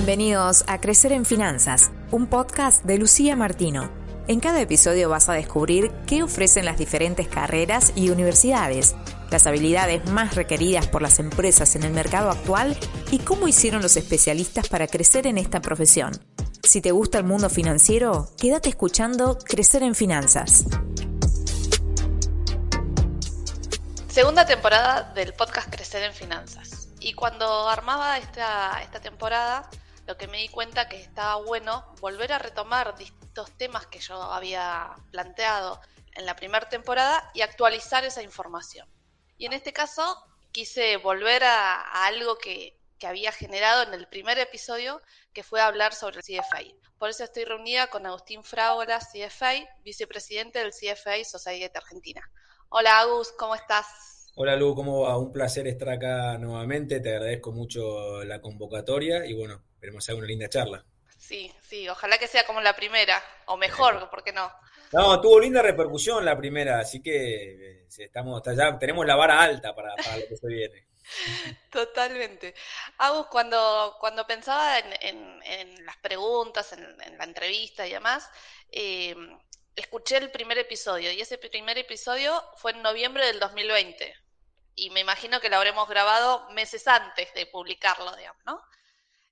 Bienvenidos a Crecer en Finanzas, un podcast de Lucía Martino. En cada episodio vas a descubrir qué ofrecen las diferentes carreras y universidades, las habilidades más requeridas por las empresas en el mercado actual y cómo hicieron los especialistas para crecer en esta profesión. Si te gusta el mundo financiero, quédate escuchando Crecer en Finanzas. Segunda temporada del podcast Crecer en Finanzas. Y cuando armaba esta, esta temporada, lo que me di cuenta que estaba bueno volver a retomar distintos temas que yo había planteado en la primera temporada y actualizar esa información. Y en este caso quise volver a, algo que, que había generado en el primer episodio, que fue hablar sobre el CFA. Por eso estoy reunida con Agustín Frágola, CFA, vicepresidente del CFA Society Argentina. Hola Agus, ¿cómo estás? Hola Lu, ¿cómo va? Un placer estar acá nuevamente, te agradezco mucho la convocatoria y bueno, esperemos hacer una linda charla. Sí, sí, ojalá que sea como la primera, o mejor, ¿por qué no? No, tuvo linda repercusión la primera, así que eh, estamos, ya tenemos la vara alta para, lo que se viene. Totalmente. Agus, cuando, cuando pensaba en, las preguntas, en, la entrevista y demás, eh, escuché el primer episodio y ese primer episodio fue en noviembre del 2020 y me imagino que lo habremos grabado meses antes de publicarlo, digamos, ¿no?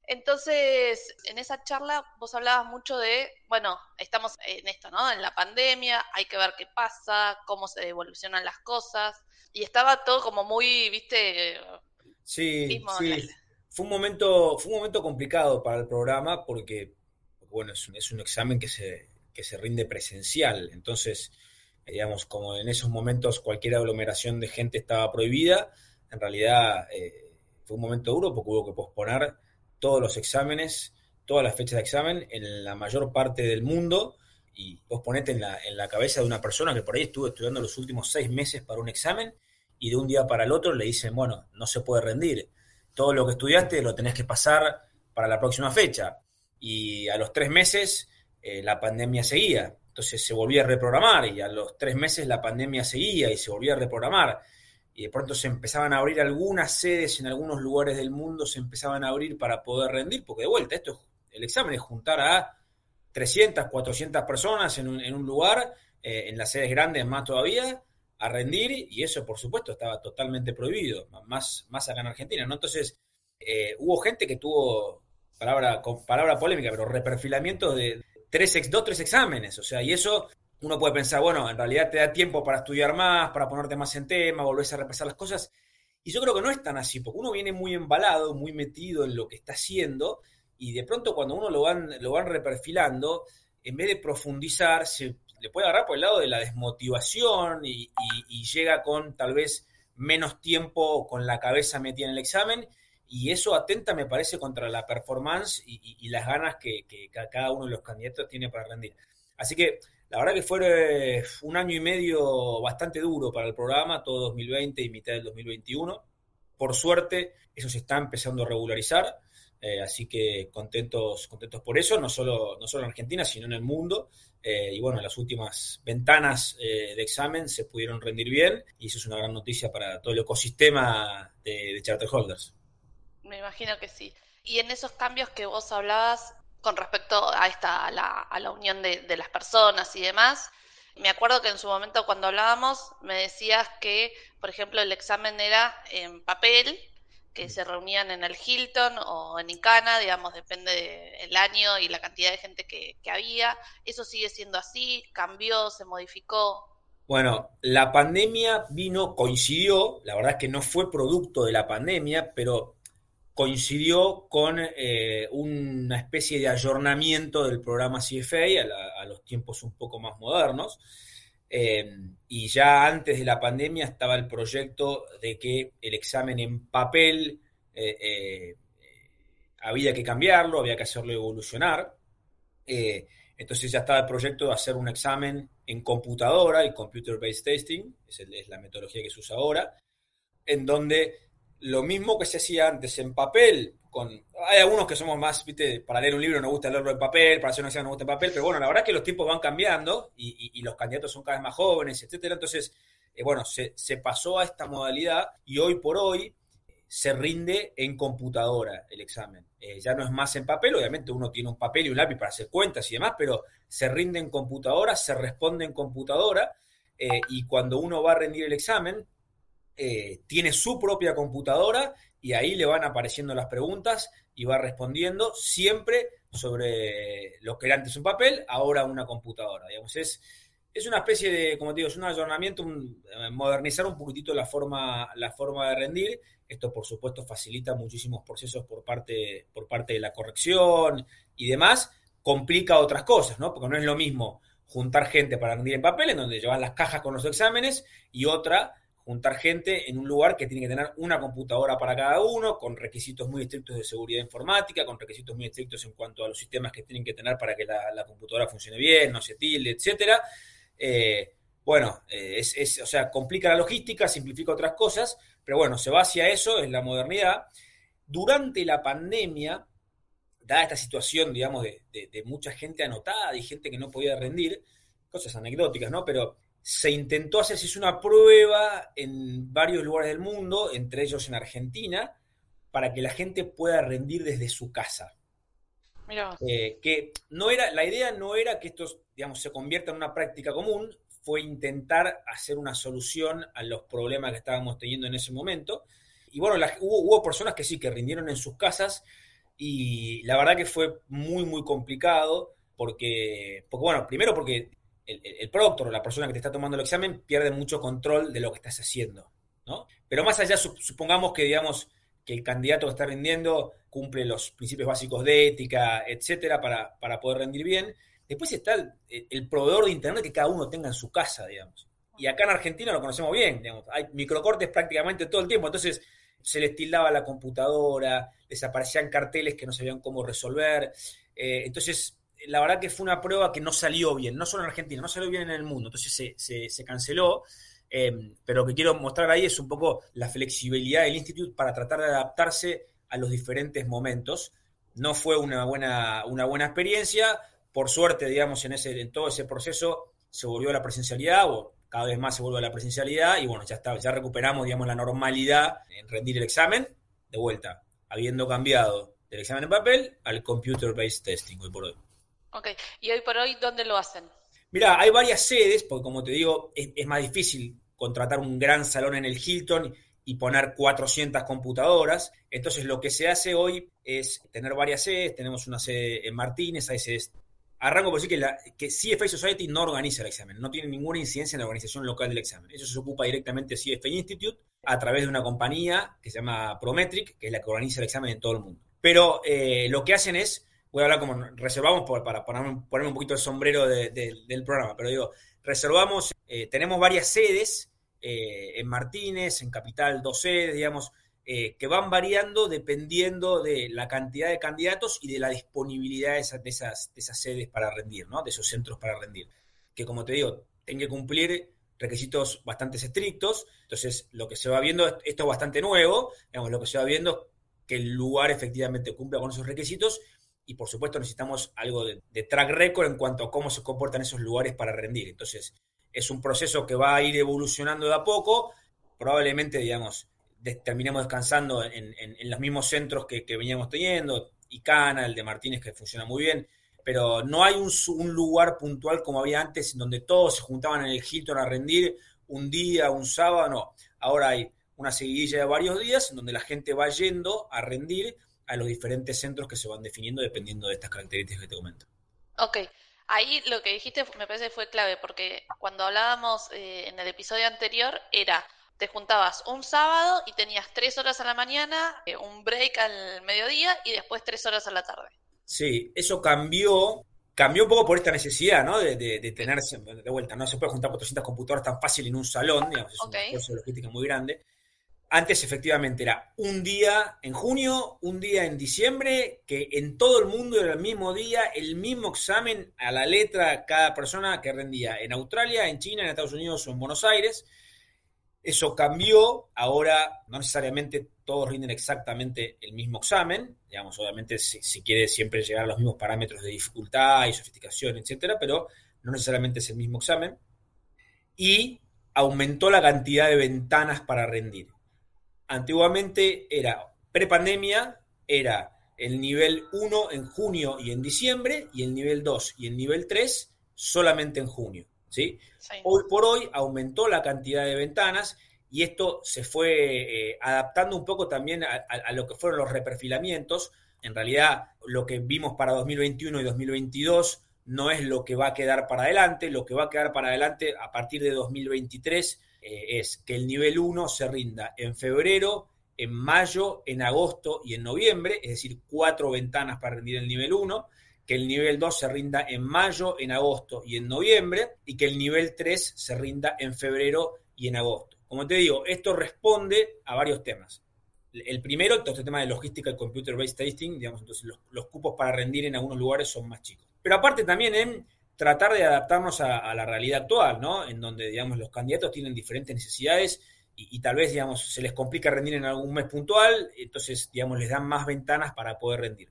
Entonces, en esa charla vos hablabas mucho de, bueno, estamos en esto, ¿no? En la pandemia, hay que ver qué pasa, cómo se evolucionan las cosas, y estaba todo como muy, viste... Sí, sí. Fue un, momento, fue un momento complicado para el programa porque, bueno, es un, es un examen que se, que se rinde presencial, entonces, digamos, como en esos momentos cualquier aglomeración de gente estaba prohibida, en realidad eh, fue un momento duro porque hubo que posponer todos los exámenes, todas las fechas de examen en la mayor parte del mundo y vos ponete en la, en la cabeza de una persona que por ahí estuvo estudiando los últimos seis meses para un examen y de un día para el otro le dicen, bueno, no se puede rendir. Todo lo que estudiaste lo tenés que pasar para la próxima fecha. Y a los tres meses eh, la pandemia seguía. Entonces se volvía a reprogramar y a los tres meses la pandemia seguía y se volvía a reprogramar y de pronto se empezaban a abrir algunas sedes en algunos lugares del mundo, se empezaban a abrir para poder rendir, porque de vuelta, esto el examen es juntar a 300, 400 personas en un, en un lugar, eh, en las sedes grandes más todavía, a rendir, y eso por supuesto estaba totalmente prohibido, más, más acá en Argentina, ¿no? Entonces, eh, hubo gente que tuvo, palabra, con palabra polémica, pero reperfilamientos de tres, dos, tres exámenes, o sea, y eso uno puede pensar, bueno, en realidad te da tiempo para estudiar más, para ponerte más en tema, volvés a repasar las cosas. Y yo creo que no es tan así, porque uno viene muy embalado, muy metido en lo que está haciendo, y de pronto cuando uno lo van, lo van reperfilando, en vez de profundizar, se le puede agarrar por el lado de la desmotivación y, llega con tal vez menos tiempo con la cabeza metida en el examen, y eso atenta, me parece, contra la performance y, las ganas que, cada uno de los candidatos tiene para rendir. Así que la verdad que fue un año y medio bastante duro para el programa, todo 2020 y mitad del 2021. Por suerte, eso se está empezando a regularizar, eh, así que contentos, contentos por eso, no solo, en Argentina, sino en el mundo. Eh, y bueno, las últimas ventanas eh, de examen se pudieron rendir bien y eso es una gran noticia para todo el ecosistema de, de charter holders. Me imagino que sí. Y en esos cambios que vos hablabas, con respecto a esta a la, a la unión de, de, las personas y demás. Me acuerdo que en su momento cuando hablábamos me decías que, por ejemplo, el examen era en papel, que se reunían en el Hilton o en Icana, digamos, depende del año y la cantidad de gente que, que había. ¿Eso sigue siendo así? ¿Cambió? ¿Se modificó? Bueno, la pandemia vino, coincidió, la verdad es que no fue producto de la pandemia, pero coincidió con eh, una especie de ayornamiento del programa CFA a, los tiempos un poco más modernos. Eh, y ya antes de la pandemia estaba el proyecto de que el examen en papel eh, había que cambiarlo, había que hacerlo evolucionar. entonces ya estaba el proyecto de hacer un examen en computadora, el Computer Based Testing, es, es la metodología que se usa ahora, en donde lo mismo que se hacía antes en papel, con hay algunos que somos más, viste, para leer un libro nos gusta leerlo en papel, para hacer una examen nos gusta en papel, pero bueno, la verdad es que los tiempos van cambiando y, los candidatos son cada vez más jóvenes, etcétera. Entonces, eh, bueno, se, pasó a esta modalidad y hoy por hoy se rinde en computadora el examen. Eh, ya no es más en papel, obviamente uno tiene un papel y un lápiz para hacer cuentas y demás, pero se rinde en computadora, se responde en computadora eh, y cuando uno va a rendir el examen, eh, tiene su propia computadora y ahí le van apareciendo las preguntas y va respondiendo siempre sobre lo que era antes un papel, ahora una computadora. Digamos, es, es una especie de, como te digo, es un ayornamiento, modernizar un poquitito la forma, la forma de rendir esto, por supuesto, facilita muchísimos procesos por parte, por parte de la corrección y demás. Complica otras cosas, ¿no? Porque no es lo mismo juntar gente para rendir en papel, en donde llevan las cajas con los exámenes, y otra, juntar gente en un lugar que tiene que tener una computadora para cada uno, con requisitos muy estrictos de seguridad informática, con requisitos muy estrictos en cuanto a los sistemas que tienen que tener para que la, computadora funcione bien, no se tilde, etcétera. Eh, bueno, eh, es, o sea, complica la logística, simplifica otras cosas, pero bueno, se va hacia eso, es la modernidad. Durante la pandemia, dada esta situación, digamos, de, mucha gente anotada y gente que no podía rendir, cosas anecdóticas, ¿no? Pero se intentó hacerse una prueba en varios lugares del mundo, entre ellos en Argentina, para que la gente pueda rendir desde su casa. Eh, que no era, la idea no era que esto, digamos, se convierta en una práctica común, fue intentar hacer una solución a los problemas que estábamos teniendo en ese momento. Y bueno, hubo, personas que sí, que rindieron en sus casas y la verdad que fue muy, muy complicado porque, porque bueno, primero porque el, el proctor o la persona que te está tomando el examen pierde mucho control de lo que estás haciendo, ¿no? Pero más allá, supongamos que, digamos, que el candidato que está rindiendo cumple los principios básicos de ética, etcétera, para, para poder rendir bien, Después está el, proveedor de Internet que cada uno tenga en su casa, digamos. Y acá en Argentina lo conocemos bien, digamos. Hay microcortes prácticamente todo el tiempo, entonces se les tildaba la computadora, desaparecían carteles que no sabían cómo resolver. Eh, entonces, la verdad que fue una prueba que no salió bien, no solo en Argentina, no salió bien en el mundo, entonces se, canceló. Eh, pero lo que quiero mostrar ahí es un poco la flexibilidad del Instituto para tratar de adaptarse a los diferentes momentos. No fue una buena, una buena experiencia, por suerte, digamos, en, ese, en todo ese proceso se volvió a la presencialidad, o cada vez más se vuelve a la presencialidad, y bueno, ya está, ya recuperamos, digamos, la normalidad en rendir el examen, de vuelta, habiendo cambiado del examen en papel al computer-based testing hoy por hoy. Ok, y hoy por hoy, ¿dónde lo hacen? Mira, hay varias sedes, porque como te digo, es, más difícil contratar un gran salón en el Hilton y poner 400 computadoras. Entonces, lo que se hace hoy es tener varias sedes. Tenemos una sede en Martínez, hay sedes Arranco por decir que, la, que CFA Society no organiza el examen, no tiene ninguna incidencia en la organización local del examen. Eso se ocupa directamente CFA Institute a través de una compañía que se llama Prometric, que es la que organiza el examen en todo el mundo. Pero eh, lo que hacen es, voy a hablar como reservamos para ponerme, un poquito el sombrero del programa, pero digo, reservamos, eh, tenemos varias sedes eh, en Martínez, en Capital, dos sedes, digamos, eh, que van variando dependiendo de la cantidad de candidatos y de la disponibilidad de esas, de esas, sedes para rendir, ¿no? de esos centros para rendir. Que como te digo, tienen que cumplir requisitos bastante estrictos. Entonces, lo que se va viendo, esto es bastante nuevo, digamos, lo que se va viendo que el lugar efectivamente cumpla con esos requisitos y por supuesto necesitamos algo de, de, track record en cuanto a cómo se comportan esos lugares para rendir. Entonces, es un proceso que va a ir evolucionando de a poco, probablemente, digamos, terminemos descansando en, los mismos centros que, veníamos teniendo, Icana, el de Martínez, que funciona muy bien, pero no hay un, lugar puntual como había antes, en donde todos se juntaban en el Hilton a rendir un día, un sábado, no. Ahora hay una seguidilla de varios días en donde la gente va yendo a rendir a los diferentes centros que se van definiendo dependiendo de estas características que te comento. Ok, ahí lo que dijiste me parece fue clave porque cuando hablábamos eh, en el episodio anterior era te juntabas un sábado y tenías tres horas a la mañana, eh, un break al mediodía y después tres horas a la tarde. Sí, eso cambió, cambió un poco por esta necesidad, ¿no? De, de, tener de vuelta, no se puede juntar 400 computadoras tan fácil en un salón, digamos, es una esfuerzo logística muy grande. Antes efectivamente era un día en junio, un día en diciembre, que en todo el mundo era el mismo día, el mismo examen a la letra cada persona que rendía en Australia, en China, en Estados Unidos o en Buenos Aires. Eso cambió, ahora no necesariamente todos rinden exactamente el mismo examen, digamos, obviamente si, quiere siempre llegar a los mismos parámetros de dificultad y sofisticación, etcétera, pero no necesariamente es el mismo examen. Y aumentó la cantidad de ventanas para rendir. Antiguamente era prepandemia, era el nivel 1 en junio y en diciembre, y el nivel 2 y el nivel 3 solamente en junio. ¿sí? Hoy por hoy aumentó la cantidad de ventanas y esto se fue eh, adaptando un poco también a, a, lo que fueron los reperfilamientos. En realidad, lo que vimos para 2021 y 2022 no es lo que va a quedar para adelante. Lo que va a quedar para adelante a partir de 2023 eh, es que el nivel 1 se rinda en febrero, en mayo, en agosto y en noviembre, es decir, cuatro ventanas para rendir el nivel 1, que el nivel 2 se rinda en mayo, en agosto y en noviembre, y que el nivel 3 se rinda en febrero y en agosto. Como te digo, esto responde a varios temas. El primero, todo este tema de logística y computer-based testing, digamos, entonces los, los, cupos para rendir en algunos lugares son más chicos. Pero aparte también en tratar de adaptarnos a, la realidad actual, ¿no? En donde, digamos, los candidatos tienen diferentes necesidades y, tal vez, digamos, se les complica rendir en algún mes puntual, entonces, digamos, les dan más ventanas para poder rendir.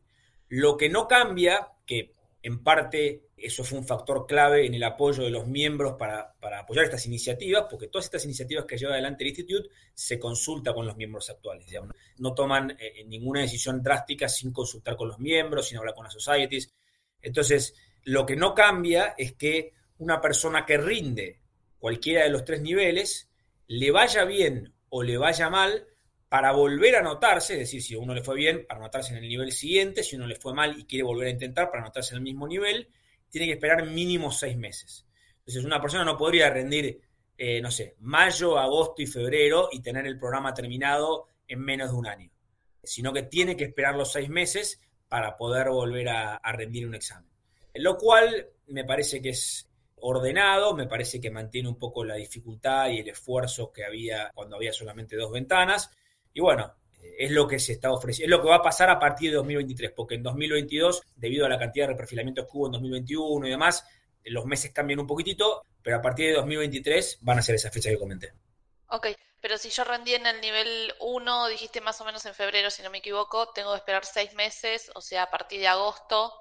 Lo que no cambia, que en parte eso fue un factor clave en el apoyo de los miembros para, apoyar estas iniciativas, porque todas estas iniciativas que lleva adelante el Institute se consulta con los miembros actuales. Digamos. No toman eh, ninguna decisión drástica sin consultar con los miembros, sin hablar con las societies. Entonces, lo que no cambia es que una persona que rinde cualquiera de los tres niveles, le vaya bien o le vaya mal, para volver a anotarse, es decir, si a uno le fue bien, para anotarse en el nivel siguiente, si uno le fue mal y quiere volver a intentar para anotarse en el mismo nivel, tiene que esperar mínimo seis meses. Entonces, una persona no podría rendir, eh, no sé, mayo, agosto y febrero y tener el programa terminado en menos de un año, sino que tiene que esperar los seis meses para poder volver a rendir un examen lo cual me parece que es ordenado, me parece que mantiene un poco la dificultad y el esfuerzo que había cuando había solamente dos ventanas. Y bueno, es lo que se está ofreciendo, es lo que va a pasar a partir de 2023, porque en 2022, debido a la cantidad de reperfilamientos que hubo en 2021 y demás, los meses cambian un poquitito, pero a partir de 2023 van a ser esas fechas que comenté. Ok, pero si yo rendí en el nivel 1, dijiste más o menos en febrero, si no me equivoco, tengo que esperar seis meses, o sea, a partir de agosto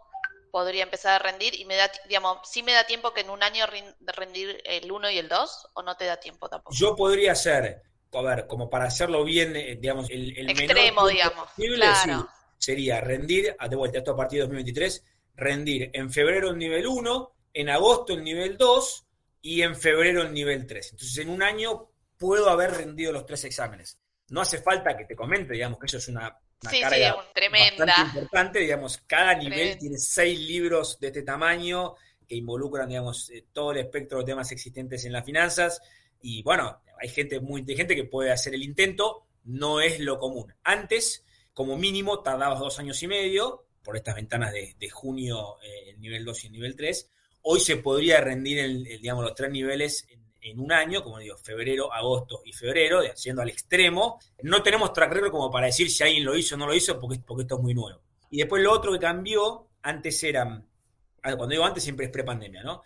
podría empezar a rendir y me da, digamos, sí me da tiempo que en un año rendir el 1 y el 2 o no te da tiempo tampoco. Yo podría hacer, a ver, como para hacerlo bien, eh, digamos, el, el extremo, digamos. Posible, sería rendir, ah, de vuelta, esto a partir de 2023, rendir en febrero el nivel 1, en agosto el nivel 2 y en febrero el nivel 3. Entonces, en un año puedo haber rendido los tres exámenes. No hace falta que te comente, digamos, que eso es una sí, sí, tremenda. importante, digamos, cada nivel tiene seis libros de este tamaño que involucran, digamos, eh, todo el espectro de temas existentes en las finanzas. Y bueno, hay gente muy inteligente que puede hacer el intento, no es lo común. Antes, como mínimo, tardabas dos años y medio por estas ventanas de, junio, eh, el nivel 2 y el nivel 3. Hoy se podría rendir, el, digamos, los tres niveles en en un año, como digo, febrero, agosto y febrero, siendo al extremo. No tenemos track record como para decir si alguien lo hizo o no lo hizo, porque, porque esto es muy nuevo. Y después lo otro que cambió, antes era, cuando digo antes siempre es prepandemia, ¿no?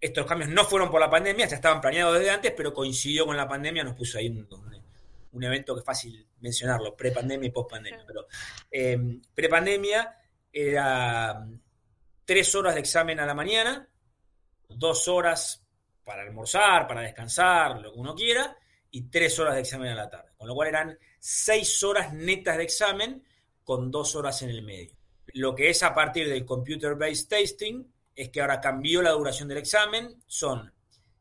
Estos cambios no fueron por la pandemia, ya estaban planeados desde antes, pero coincidió con la pandemia, nos puso ahí un, evento que es fácil mencionarlo, prepandemia y postpandemia. Pero eh, prepandemia era tres horas de examen a la mañana, dos horas para almorzar, para descansar, lo que uno quiera, y tres horas de examen a la tarde. Con lo cual eran seis horas netas de examen con dos horas en el medio. Lo que es a partir del computer-based testing es que ahora cambió la duración del examen, son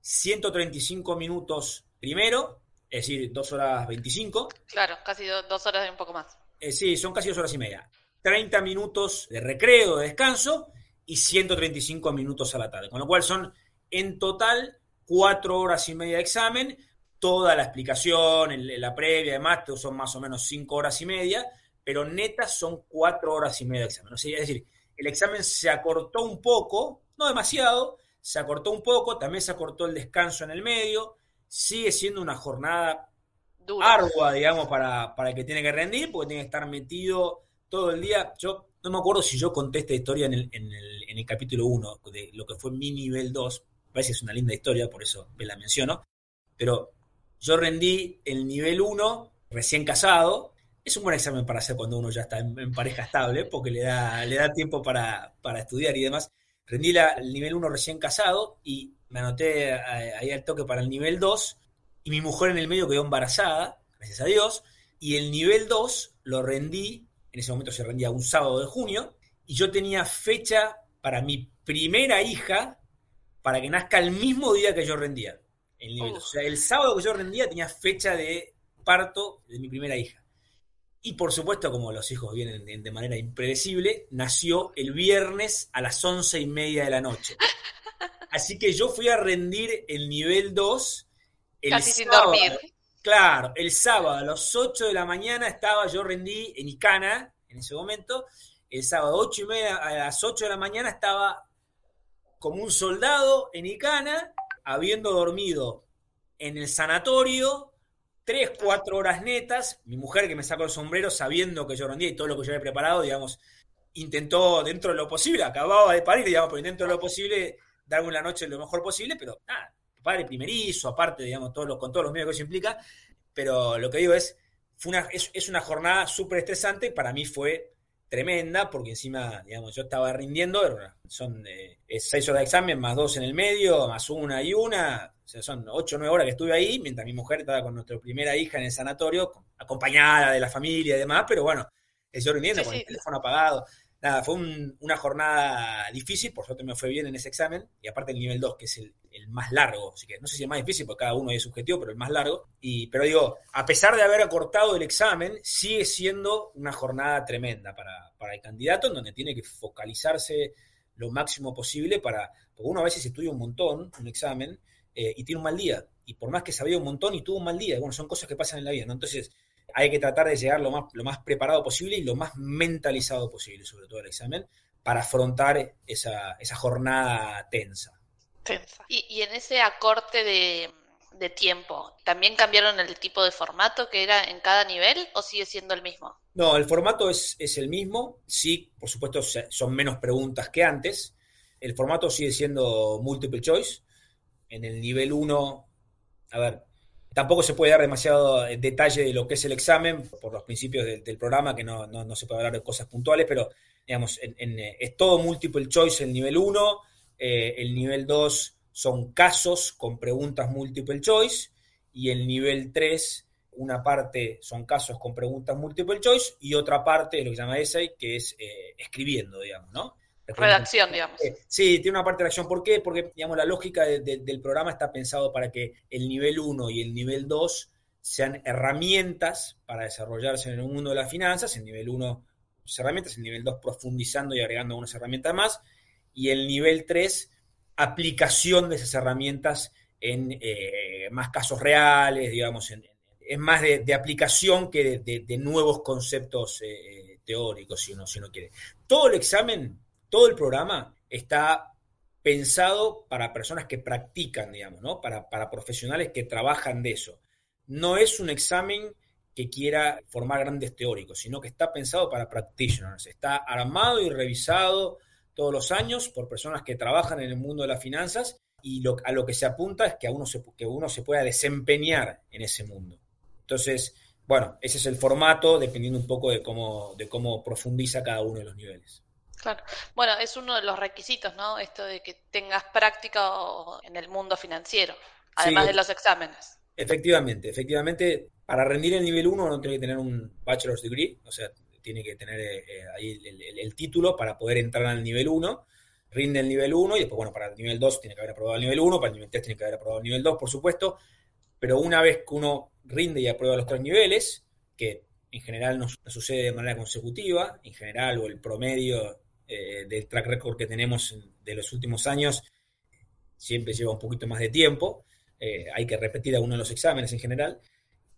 135 minutos primero, es decir, dos horas 25. Claro, casi dos horas y un poco más. Eh, sí, son casi dos horas y media. 30 minutos de recreo, de descanso, y 135 minutos a la tarde. Con lo cual son en total, cuatro horas y media de examen, toda la explicación, la previa, además, son más o menos cinco horas y media, pero netas son cuatro horas y media de examen. es decir, el examen se acortó un poco, no demasiado, se acortó un poco, también se acortó el descanso en el medio, sigue siendo una jornada ardua, digamos, para, para el que tiene que rendir, porque tiene que estar metido todo el día. Yo no me acuerdo si yo conté esta historia en el, en el, en el capítulo 1, de lo que fue mi nivel 2, parece que es una linda historia, por eso la menciono, pero yo rendí el nivel 1 recién casado, es un buen examen para hacer cuando uno ya está en, pareja estable, porque le da, le da tiempo para, estudiar y demás. Rendí el nivel 1 recién casado y me anoté eh, ahí al toque para el nivel 2 y mi mujer en el medio quedó embarazada, gracias a Dios, y el nivel 2 lo rendí, en ese momento se rendía un sábado de junio, y yo tenía fecha para mi primera hija para que nazca el mismo día que yo rendía. El nivel. O sea, el sábado que yo rendía tenía fecha de parto de mi primera hija. Y por supuesto, como los hijos vienen de manera impredecible, nació el viernes a las once y media de la noche. Así que yo fui a rendir el nivel 2. El Casi sin dormir. Claro, el sábado a las 8 de la mañana estaba, yo rendí en Icana en ese momento. El sábado 8 y media, a las 8 de la mañana estaba como un soldado en Icana, habiendo dormido en el sanatorio tres, cuatro horas netas. Mi mujer que me sacó el sombrero sabiendo que yo rendía y todo lo que yo había preparado, digamos, intentó dentro de lo posible, acababa de parir, digamos, pero dentro de lo posible darme la noche lo mejor posible, pero nada, padre primerizo, aparte, digamos, todo con todos los medios que eso implica, pero lo que digo es, una, es, una jornada súper estresante, para mí fue tremenda, porque encima, digamos, yo estaba rindiendo, son eh, seis horas de examen, más dos en el medio, más una y una, o sea, son ocho o nueve horas que estuve ahí, mientras mi mujer estaba con nuestra primera hija en el sanatorio, acompañada de la familia y demás, pero bueno, yo rindiendo con el teléfono apagado. Nada, fue una jornada difícil, por suerte me fue bien en ese examen, y aparte el nivel 2, que es el, más largo, así que no sé si es más difícil, porque cada uno es subjetivo, pero el más largo. Y, pero digo, a pesar de haber acortado el examen, sigue siendo una jornada tremenda para, para el candidato, en donde tiene que focalizarse lo máximo posible para, porque uno a veces estudia un montón, un examen, eh, y tiene un mal día, y por más que sabía un montón y tuvo un mal día, bueno, son cosas que pasan en la vida, ¿no? Entonces, hay que tratar de llegar lo más, lo más preparado posible y lo más mentalizado posible, sobre todo el examen, para afrontar esa, jornada tensa. Tensa. Y, en ese acorte de, tiempo, ¿también cambiaron el tipo de formato que era en cada nivel o sigue siendo el mismo? No, el formato es, es el mismo. Sí, por supuesto, son menos preguntas que antes. El formato sigue siendo multiple choice. En el nivel 1, a ver, Tampoco se puede dar demasiado eh, detalle de lo que es el examen por los principios del programa, que no, se puede hablar de cosas puntuales, pero digamos, eh, es todo multiple choice el nivel 1, eh, el nivel 2 son casos con preguntas multiple choice y el nivel 3, una parte son casos con preguntas multiple choice y otra parte es lo que se llama essay, que es escribiendo, digamos, ¿no? Redacción, digamos. Sí, tiene una parte de redacción. ¿Por qué? Porque, digamos, la lógica del programa está pensado para que el nivel 1 y el nivel 2 sean herramientas para desarrollarse en el mundo de las finanzas. El nivel 1, herramientas, el nivel 2 profundizando y agregando unas herramientas más. Y el nivel 3, aplicación de esas herramientas en eh, más casos reales, digamos, es más de, aplicación que de, nuevos conceptos eh, teóricos, si uno, si uno quiere. Todo el examen todo el programa está pensado para personas que practican, digamos, ¿no? Para, profesionales que trabajan de eso. No es un examen que quiera formar grandes teóricos, sino que está pensado para practitioners. Está armado y revisado todos los años por personas que trabajan en el mundo de las finanzas y lo, a lo que se apunta es que, a uno se, que uno se pueda desempeñar en ese mundo. Entonces, bueno, ese es el formato, dependiendo un poco de cómo, de cómo profundiza cada uno de los niveles. Claro. Bueno, es uno de los requisitos, ¿no? Esto de que tengas práctica en el mundo financiero, además de los exámenes. Efectivamente, efectivamente, para rendir el nivel 1 uno tiene que tener un bachelor's degree, o sea, tiene que tener eh, eh, ahí el, título para poder entrar al nivel 1. Rinde el nivel 1 y después, bueno, para el nivel 2 tiene que haber aprobado el nivel 1, para el nivel 3 tiene que haber aprobado el nivel 2, por supuesto, pero una vez que uno rinde y aprueba los tres niveles, que en general no sucede de manera consecutiva, en general o el promedio eh, del track record que tenemos de los últimos años, siempre lleva un poquito más de tiempo. Eh, hay que repetir algunos de los exámenes en general.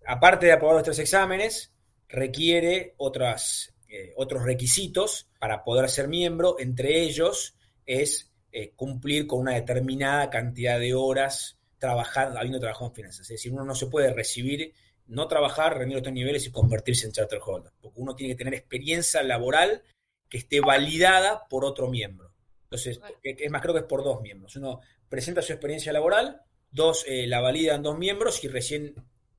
Aparte de aprobar los tres exámenes, requiere otras, eh, otros requisitos para poder ser miembro. Entre ellos es cumplir con una determinada cantidad de horas trabajando, habiendo trabajado en finanzas. Es decir, uno no se puede recibir, no trabajar, rendir otros niveles y convertirse en charter holder. Porque uno tiene que tener experiencia laboral que esté validada por otro miembro. Entonces, es más, creo que es por dos miembros. Uno presenta su experiencia laboral, dos eh, la validan dos miembros y recién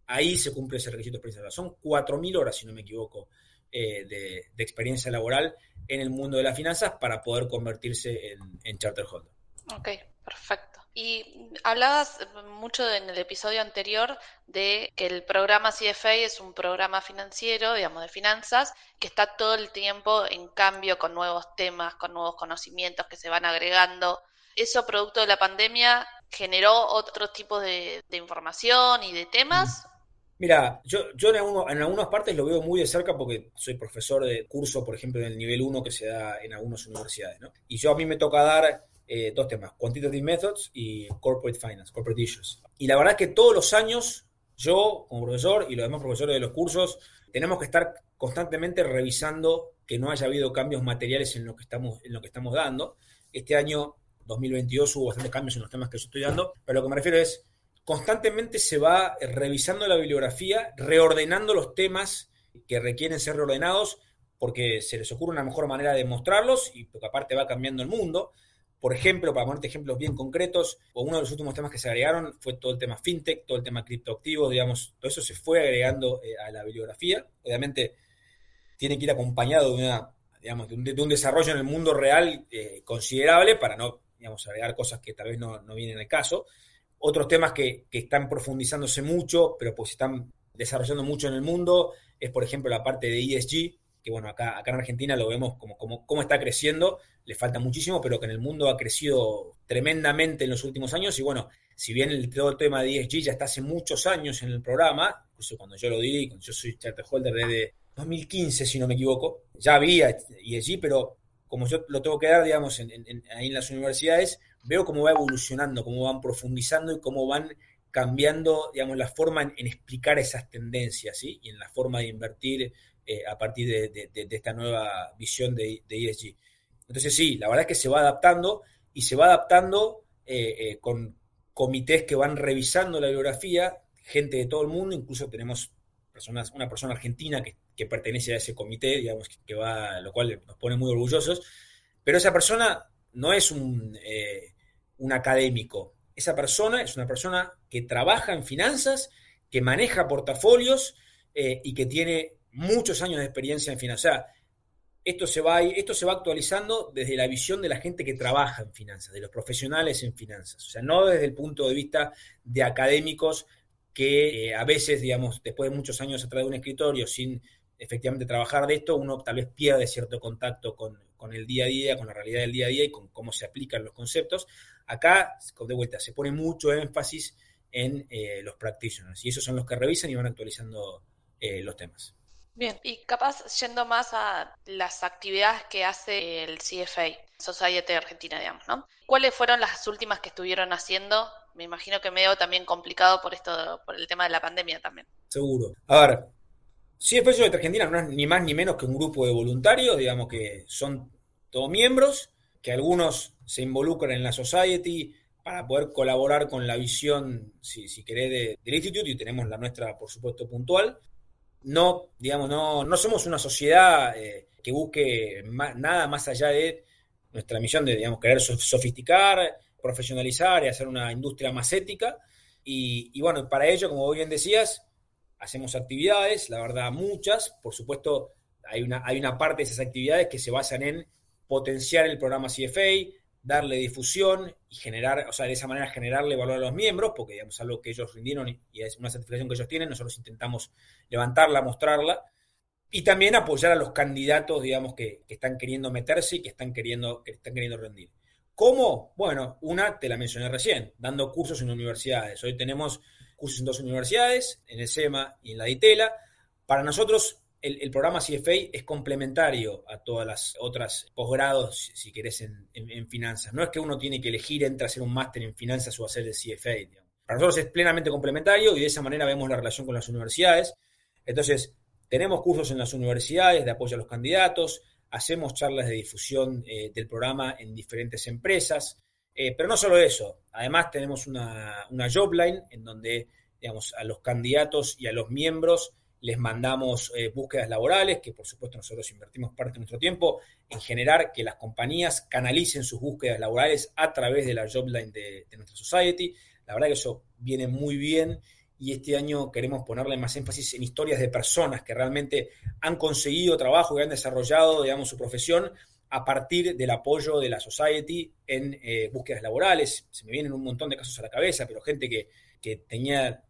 ahí se cumple ese requisito de experiencia laboral. Son 4.000 horas, si no me equivoco, eh, de, experiencia laboral en el mundo de las finanzas para poder convertirse en, charter holder. Ok, perfecto. Y hablabas mucho en el episodio anterior de que el programa CFA es un programa financiero, digamos, de finanzas, que está todo el tiempo en cambio con nuevos temas, con nuevos conocimientos que se van agregando. Eso, producto de la pandemia, generó otro tipo de, información y de temas. Mira, yo, en, en, algunas partes lo veo muy de cerca porque soy profesor de curso, por ejemplo, del nivel 1 que se da en algunas universidades, ¿no? Y yo a mí me toca dar eh, dos temas, Quantitative Methods y Corporate Finance, Corporate Issues. Y la verdad es que todos los años, yo como profesor y los demás profesores de los cursos, tenemos que estar constantemente revisando que no haya habido cambios materiales en lo que estamos, en lo que estamos dando. Este año 2022 hubo bastantes cambios en los temas que yo estoy dando, pero lo que me refiero es, constantemente se va revisando la bibliografía, reordenando los temas que requieren ser reordenados, porque se les ocurre una mejor manera de mostrarlos y porque aparte va cambiando el mundo. Por ejemplo, para ponerte ejemplos bien concretos, uno de los últimos temas que se agregaron fue todo el tema fintech, todo el tema criptoactivos, digamos, todo eso se fue agregando eh, a la bibliografía. Obviamente tiene que ir acompañado de, una, digamos, de, un, desarrollo en el mundo real eh, considerable para no, digamos, agregar cosas que tal vez no, vienen al caso. Otros temas que, están profundizándose mucho, pero pues están desarrollando mucho en el mundo, es por ejemplo la parte de ESG, que bueno, acá, acá en Argentina lo vemos como, como, como está creciendo, le falta muchísimo, pero que en el mundo ha crecido tremendamente en los últimos años. Y bueno, si bien el, todo el tema de ESG ya está hace muchos años en el programa, incluso cuando yo lo di, yo soy charter holder desde 2015, si no me equivoco, ya había ESG, pero como yo lo tengo que dar, digamos, en, ahí en las universidades, veo cómo va evolucionando, cómo van profundizando y cómo van cambiando, digamos, la forma en, explicar esas tendencias, ¿sí? Y en la forma de invertir eh, a partir de, esta nueva visión de, ESG. Entonces sí, la verdad es que se va adaptando y se va adaptando eh, eh, con comités que van revisando la biografía, gente de todo el mundo, incluso tenemos personas, una persona argentina que, pertenece a ese comité, digamos, que, va, lo cual nos pone muy orgullosos, pero esa persona no es un, un académico, esa persona es una persona que trabaja en finanzas, que maneja portafolios y que tiene muchos años de experiencia en finanzas. Esto se, va, esto se va actualizando desde la visión de la gente que trabaja en finanzas, de los profesionales en finanzas. O sea, no desde el punto de vista de académicos que eh, a veces, digamos, después de muchos años atrás de un escritorio sin efectivamente trabajar de esto, uno tal vez pierde cierto contacto con, el día a día, con la realidad del día a día y con cómo se aplican los conceptos. Acá, de vuelta, se pone mucho énfasis en eh, los practitioners y esos son los que revisan y van actualizando eh, los temas. Bien, y capaz yendo más a las actividades que hace el CFA, Society Argentina, digamos, ¿no? ¿Cuáles fueron las últimas que estuvieron haciendo? Me imagino que medio también complicado por esto, por el tema de la pandemia también. Seguro. A ver, CFA Society Argentina no es ni más ni menos que un grupo de voluntarios, digamos que son todos miembros, que algunos se involucran en la Society para poder colaborar con la visión, si, si querés, del Instituto, y tenemos la nuestra, por supuesto, puntual no, digamos, no, no somos una sociedad eh, que busque nada más allá de nuestra misión de, digamos, querer sofisticar, profesionalizar y hacer una industria más ética. Y, bueno, para ello, como bien decías, hacemos actividades, la verdad muchas, por supuesto, hay una, hay una parte de esas actividades que se basan en potenciar el programa CFA, darle difusión y generar, o sea, de esa manera generarle valor a los miembros, porque digamos algo que ellos rindieron y, es una certificación que ellos tienen, nosotros intentamos levantarla, mostrarla, y también apoyar a los candidatos, digamos, que, están queriendo meterse y que están queriendo, que están queriendo rendir. ¿Cómo? Bueno, una te la mencioné recién, dando cursos en universidades. Hoy tenemos cursos en dos universidades, en el SEMA y en la DITELA. Para nosotros el, programa CFA es complementario a todas las otras posgrados, si querés, en, finanzas. No es que uno tiene que elegir entre hacer un máster en finanzas o hacer el CFA. Para nosotros es plenamente complementario y de esa manera vemos la relación con las universidades. Entonces, tenemos cursos en las universidades de apoyo a los candidatos, hacemos charlas de difusión eh, del programa en diferentes empresas, eh, pero no solo eso, además tenemos una, una jobline en donde digamos, a los candidatos y a los miembros les mandamos eh, búsquedas laborales, que por supuesto nosotros invertimos parte de nuestro tiempo en generar que las compañías canalicen sus búsquedas laborales a través de la jobline de, de nuestra society. La verdad que eso viene muy bien y este año queremos ponerle más énfasis en historias de personas que realmente han conseguido trabajo y han desarrollado, digamos, su profesión a partir del apoyo de la society en eh, búsquedas laborales. Se me vienen un montón de casos a la cabeza, pero gente que, tenía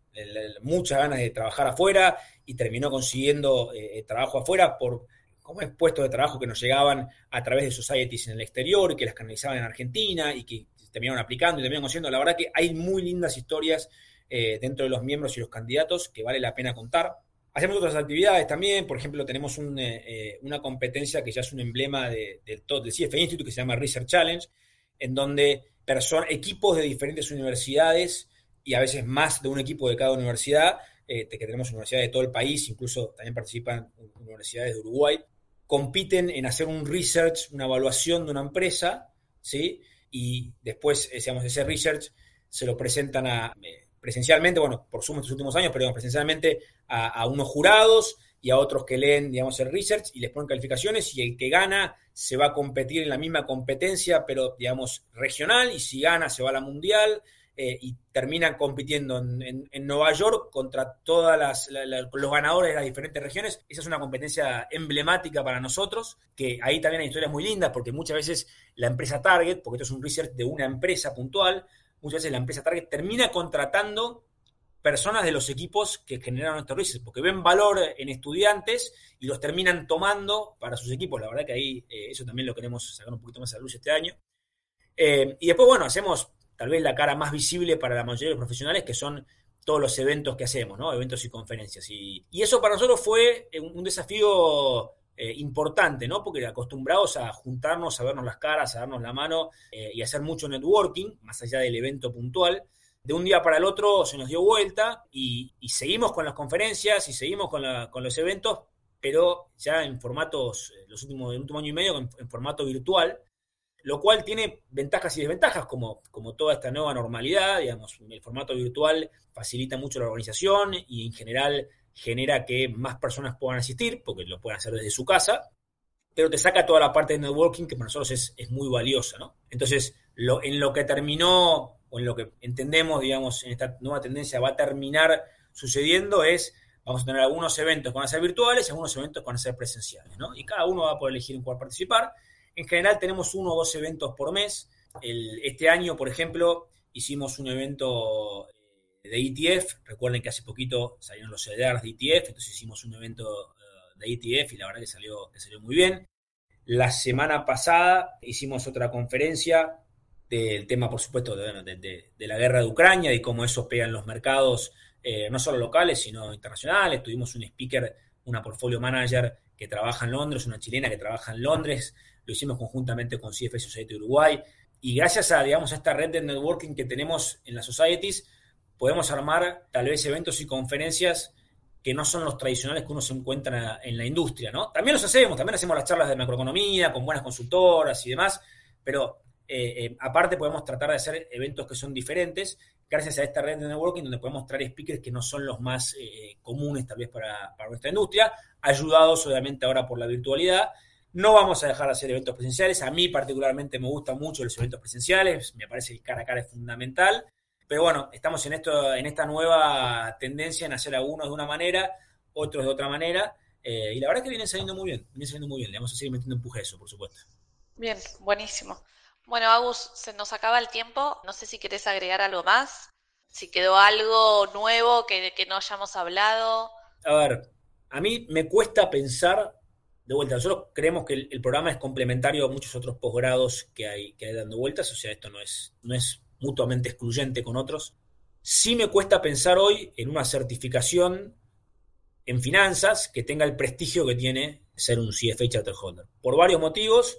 muchas ganas de trabajar afuera y terminó consiguiendo eh, trabajo afuera por como es puestos de trabajo que nos llegaban a través de societies en el exterior y que las canalizaban en Argentina y que terminaron aplicando y terminaron consiguiendo. La verdad que hay muy lindas historias eh, dentro de los miembros y los candidatos que vale la pena contar. Hacemos otras actividades también, por ejemplo, tenemos eh, una competencia que ya es un emblema del, del CFA Institute que se llama Research Challenge, en donde equipos de diferentes universidades y a veces más de un equipo de cada universidad, que tenemos universidades de todo el país, incluso también participan universidades de Uruguay, compiten en hacer un research, una evaluación de una empresa, ¿sí? Y después, digamos, ese research se lo presentan a presencialmente, bueno, por Zoom estos últimos años, pero presencialmente a, unos jurados y a otros que leen, digamos, el research y les ponen calificaciones y el que gana se va a competir en la misma competencia, pero, digamos, regional y si gana se va a la mundial eh, y terminan compitiendo en, Nueva York contra todos los ganadores de las diferentes regiones. Esa es una competencia emblemática para nosotros, que ahí también hay historias muy lindas porque muchas veces la empresa Target, porque esto es un research de una empresa puntual, muchas veces la empresa Target termina contratando personas de los equipos que generaron estos research, porque ven valor en estudiantes y los terminan tomando para sus equipos. La verdad que ahí eh, eso también lo queremos sacar un poquito más a la luz este año. Eh, y después, bueno, hacemos tal vez la cara más visible para la mayoría de los profesionales, que son todos los eventos que hacemos, ¿no? Eventos y conferencias. Y, eso para nosotros fue un, desafío eh, importante, ¿no? Porque acostumbrados a juntarnos, a vernos las caras, a darnos la mano eh, y hacer mucho networking, más allá del evento puntual. De un día para el otro se nos dio vuelta y, seguimos con las conferencias y seguimos con, los eventos, pero ya en formatos, eh, los últimos, el último año y medio, en, formato virtual, lo cual tiene ventajas y desventajas, como, como toda esta nueva normalidad, digamos, el formato virtual facilita mucho la organización y en general genera que más personas puedan asistir, porque lo pueden hacer desde su casa, pero te saca toda la parte de networking que para nosotros es, muy valiosa, ¿no? Entonces, lo, en lo que terminó, o en lo que entendemos, digamos, en esta nueva tendencia va a terminar sucediendo es, vamos a tener algunos eventos que van a ser virtuales y algunos eventos que van a ser presenciales, ¿no? Y cada uno va a poder elegir en cuál participar. En general tenemos uno o dos eventos por mes. este año, por ejemplo, hicimos un evento de ETF. Recuerden que hace poquito salieron los CDRs de ETF, entonces hicimos un evento eh, de ETF y la verdad que salió, que salió muy bien. La semana pasada hicimos otra conferencia del tema, por supuesto, de, la guerra de Ucrania y cómo eso pega en los mercados, eh, no solo locales, sino internacionales. Tuvimos un speaker, una portfolio manager que trabaja en Londres, una chilena que trabaja en Londres. Lo hicimos conjuntamente con CFA Society Uruguay. Y gracias a, digamos, a esta red de networking que tenemos en las societies, podemos armar tal vez eventos y conferencias que no son los tradicionales que uno se encuentra en la industria, ¿no? También los hacemos, también hacemos las charlas de macroeconomía con buenas consultoras y demás, pero eh, eh, aparte podemos tratar de hacer eventos que son diferentes gracias a esta red de networking donde podemos traer speakers que no son los más eh, comunes tal vez para, para, nuestra industria, ayudados obviamente ahora por la virtualidad. No vamos a dejar de hacer eventos presenciales, a mí particularmente me gustan mucho los eventos presenciales, me parece que cara a cara es fundamental, pero bueno, estamos en, esto, en esta nueva tendencia en hacer algunos de una manera, otros de otra manera. Eh, y la verdad es que vienen saliendo muy bien, vienen saliendo muy bien. Le vamos a seguir metiendo empuje a eso, por supuesto. Bien, buenísimo. Bueno, Agus, se nos acaba el tiempo. No sé si querés agregar algo más. Si quedó algo nuevo que, que no hayamos hablado. A ver, a mí me cuesta pensar, de vuelta, nosotros creemos que el, programa es complementario a muchos otros posgrados que hay, que hay dando vueltas. O sea, esto no es, no es mutuamente excluyente con otros. Sí me cuesta pensar hoy en una certificación en finanzas que tenga el prestigio que tiene ser un CFA Charter Holder. Por varios motivos.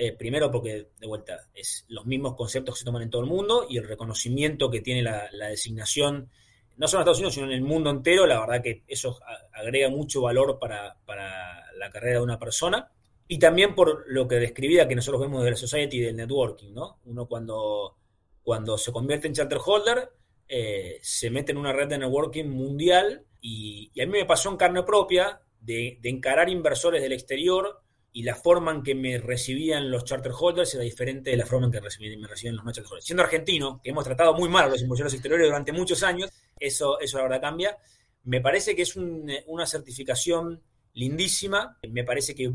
Eh, primero porque, de vuelta, es los mismos conceptos que se toman en todo el mundo y el reconocimiento que tiene la, designación, no solo en Estados Unidos, sino en el mundo entero. La verdad que eso agrega mucho valor para la carrera de una persona. Y también por lo que describía que nosotros vemos de la society y del networking, ¿no? Uno cuando cuando se convierte en charter holder, eh, se mete en una red de networking mundial y, a mí me pasó en carne propia de, encarar inversores del exterior y la forma en que me recibían los charter holders era diferente de la forma en que me recibían los no charter holders. Siendo argentino, que hemos tratado muy mal a los inversores exteriores durante muchos años, eso, eso verdad cambia. Me parece que es una certificación lindísima, me parece que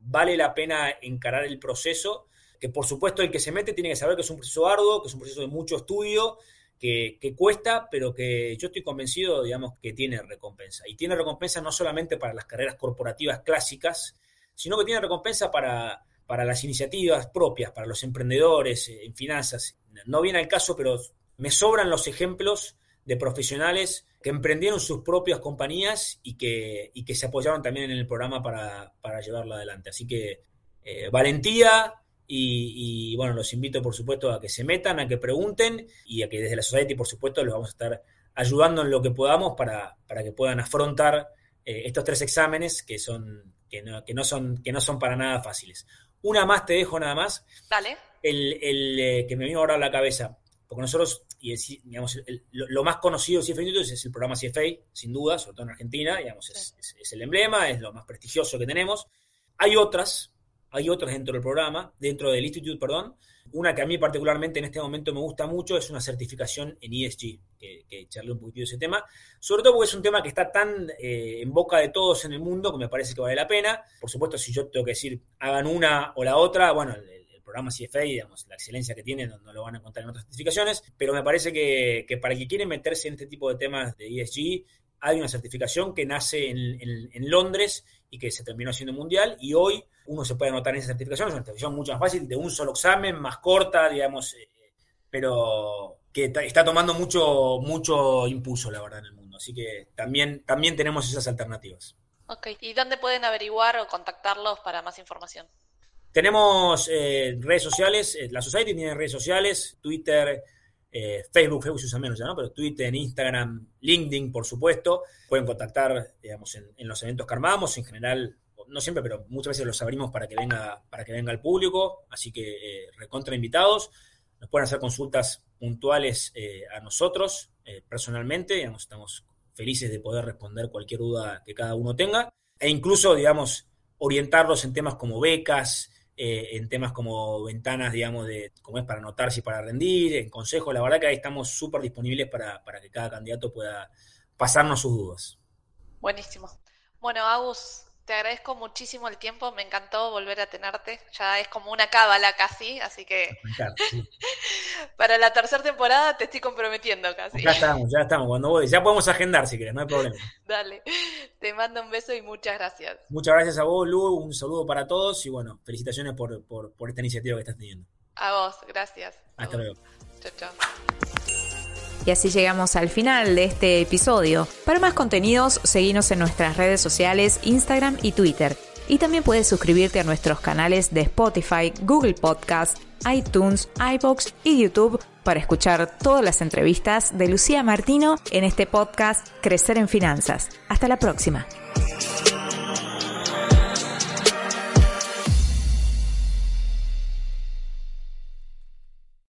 vale la pena encarar el proceso, que por supuesto el que se mete tiene que saber que es un proceso arduo, que es un proceso de mucho estudio, que, cuesta, pero que yo estoy convencido, digamos, que tiene recompensa. Y tiene recompensa no solamente para las carreras corporativas clásicas, sino que tiene recompensa para, para las iniciativas propias, para los emprendedores eh, en finanzas. No viene al caso, pero me sobran los ejemplos de profesionales que emprendieron sus propias compañías y que, y que se apoyaron también en el programa para, para llevarlo adelante. Así que eh, valentía, y, bueno, los invito por supuesto a que se metan, a que pregunten y a que desde la Society por supuesto les vamos a estar ayudando en lo que podamos para, para que puedan afrontar eh, estos tres exámenes que son que no, que no son que no son para nada fáciles. Una más te dejo nada más. Dale. El, el eh, que me vino ahora a la cabeza, porque nosotros, y digamos, lo, más conocido de CFA Institute es el programa CFA, sin duda, sobre todo en Argentina, digamos, es, es el emblema, es lo más prestigioso que tenemos. Hay otras, hay otras dentro del programa, dentro del instituto, perdón. Una que a mí particularmente en este momento me gusta mucho es una certificación en ESG, que, que charlé un poquito de ese tema, sobre todo porque es un tema que está tan eh, en boca de todos en el mundo que me parece que vale la pena. Por supuesto, si yo tengo que decir hagan una o la otra, bueno, el, programa CFA, digamos, la excelencia que tiene, no, lo van a encontrar en otras certificaciones, pero me parece que, para el que quiere meterse en este tipo de temas de ESG, hay una certificación que nace en Londres y que se terminó siendo mundial y hoy uno se puede anotar en esa certificación, es una certificación mucho más fácil, de un solo examen, más corta, digamos, eh, pero que está tomando mucho, mucho impulso, la verdad, en el mundo. Así que también, también tenemos esas alternativas. Ok, ¿y dónde pueden averiguar o contactarlos para más información? Tenemos eh, redes sociales, eh, la Society tiene redes sociales, Twitter, Facebook, Facebook se usa menos ya, ¿no? Pero Twitter, Instagram, LinkedIn, por supuesto. Pueden contactar, digamos, en, en los eventos que armamos. En general, no siempre, pero muchas veces los abrimos para que venga, para que venga el público, así que eh, recontra invitados. Nos pueden hacer consultas puntuales eh, a nosotros eh, personalmente, digamos, estamos felices de poder responder cualquier duda que cada uno tenga, e incluso, digamos, orientarlos en temas como becas, en temas como ventanas, digamos, de cómo es para anotarse y para rendir, en consejos, la verdad que ahí estamos súper disponibles para, para que cada candidato pueda pasarnos sus dudas. Buenísimo. Bueno, Agus, te agradezco muchísimo el tiempo, me encantó volver a tenerte. Ya es como una cábala casi, así que para la tercera temporada te estoy comprometiendo casi. Ya estamos, ya estamos. Cuando voy, ya podemos agendar si quieres, no hay problema. Dale, te mando un beso y muchas gracias. Muchas gracias a vos, Lu, un saludo para todos y bueno, felicitaciones por, por esta iniciativa que estás teniendo. A vos, gracias. Hasta luego. Chao, chao. Y así llegamos al final de este episodio. Para más contenidos, seguinos en nuestras redes sociales, Instagram y Twitter. Y también puedes suscribirte a nuestros canales de Spotify, Google Podcast, iTunes, iBox y YouTube para escuchar todas las entrevistas de Lucía Martino en este podcast Crecer en Finanzas. Hasta la próxima.